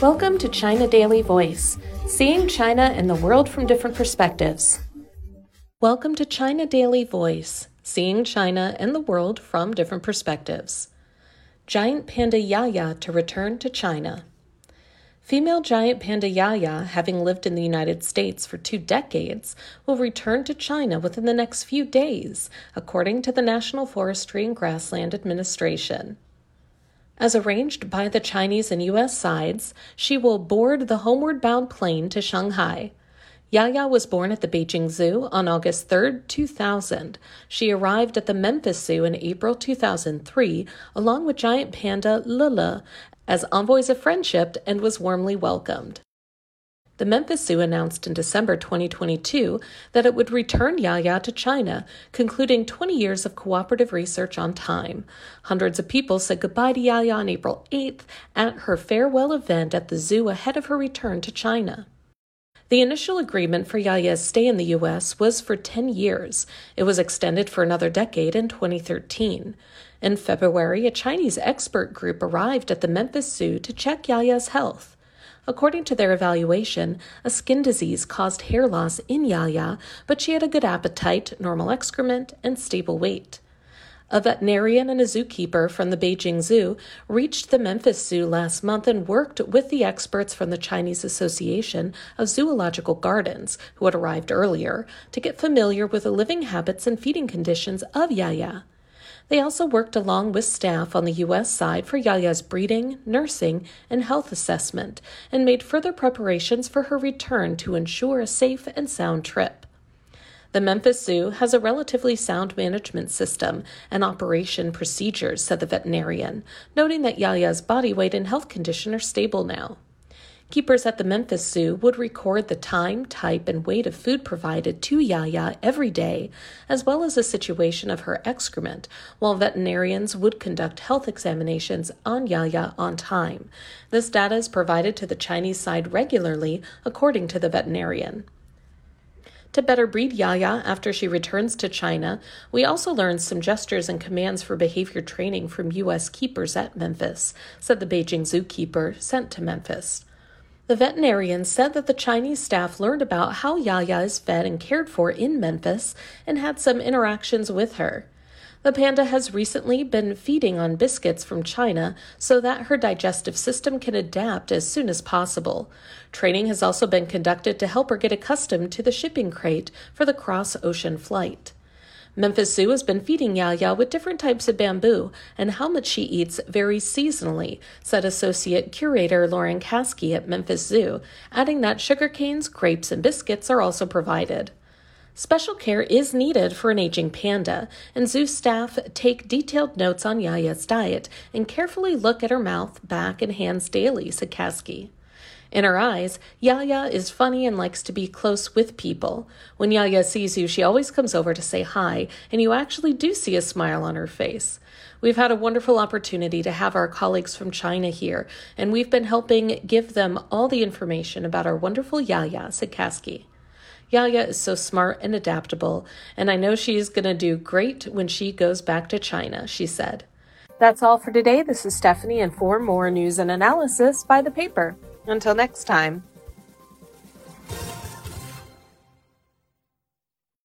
Welcome to China Daily Voice, seeing China and the world from different perspectives. Welcome to China Daily Voice, seeing China and the world from different perspectives. Giant panda Yaya to return to China. Female giant panda Yaya, having lived in the United States for two decades, will return to China within the next few days, according to the National Forestry and Grassland Administration. As arranged by the Chinese and U.S. sides, she will board the homeward bound plane to Shanghai. Yaya was born at the Beijing Zoo on August 3, 2000. She arrived at the Memphis Zoo in April 2003, along with giant panda Lele, as envoys of friendship and was warmly welcomed. The Memphis Zoo announced in December 2022 that it would return Yaya to China, concluding 20 years of cooperative research on time. Hundreds of people said goodbye to Yaya on April 8th at her farewell event at the zoo ahead of her return to China. The initial agreement for Yaya's stay in the U.S. was for 10 years. It was extended for another decade in 2013. In February, a Chinese expert group arrived at the Memphis Zoo to check Yaya's health. According to their evaluation, a skin disease caused hair loss in Yaya, but she had a good appetite, normal excrement, and stable weight. A veterinarian and a zookeeper from the Beijing Zoo reached the Memphis Zoo last month and worked with the experts from the Chinese Association of Zoological Gardens, who had arrived earlier, to get familiar with the living habits and feeding conditions of Yaya. They also worked along with staff on the U.S. side for Yaya's breeding, nursing, and health assessment, and made further preparations for her return to ensure a safe and sound trip. The Memphis Zoo has a relatively sound management system and operation procedures, said the veterinarian, noting that Yaya's body weight and health condition are stable now. Keepers at the Memphis Zoo would record the time, type, and weight of food provided to Yaya every day, as well as the situation of her excrement, while veterinarians would conduct health examinations on Yaya on time. This data is provided to the Chinese side regularly, according to the veterinarian. To better breed Yaya after she returns to China, we also learned some gestures and commands for behavior training from U.S. keepers at Memphis, said the Beijing zookeeper sent to Memphis. The veterinarian said that the Chinese staff learned about how Yaya is fed and cared for in Memphis and had some interactions with her. The panda has recently been feeding on biscuits from China so that her digestive system can adapt as soon as possible. Training has also been conducted to help her get accustomed to the shipping crate for the cross ocean flight. Memphis Zoo has been feeding Yaya with different types of bamboo, and how much she eats varies seasonally, said Associate Curator Lauren Caskey at Memphis Zoo, adding that sugar canes, grapes, and biscuits are also provided. Special care is needed for an aging panda, and zoo staff take detailed notes on Yaya's diet and carefully look at her mouth, back, and hands daily, said Caskey. In her eyes, Yaya is funny and likes to be close with people. When Yaya sees you, she always comes over to say hi, and you actually do see a smile on her face. We've had a wonderful opportunity to have our colleagues from China here, and we've been helping give them all the information about our wonderful Yaya, said Caskey. Yaya is so smart and adaptable, and I know she is going to do great when she goes back to China, she said. That's all for today. This is Stephanie, and for more news and analysis, by the paper. Until next time.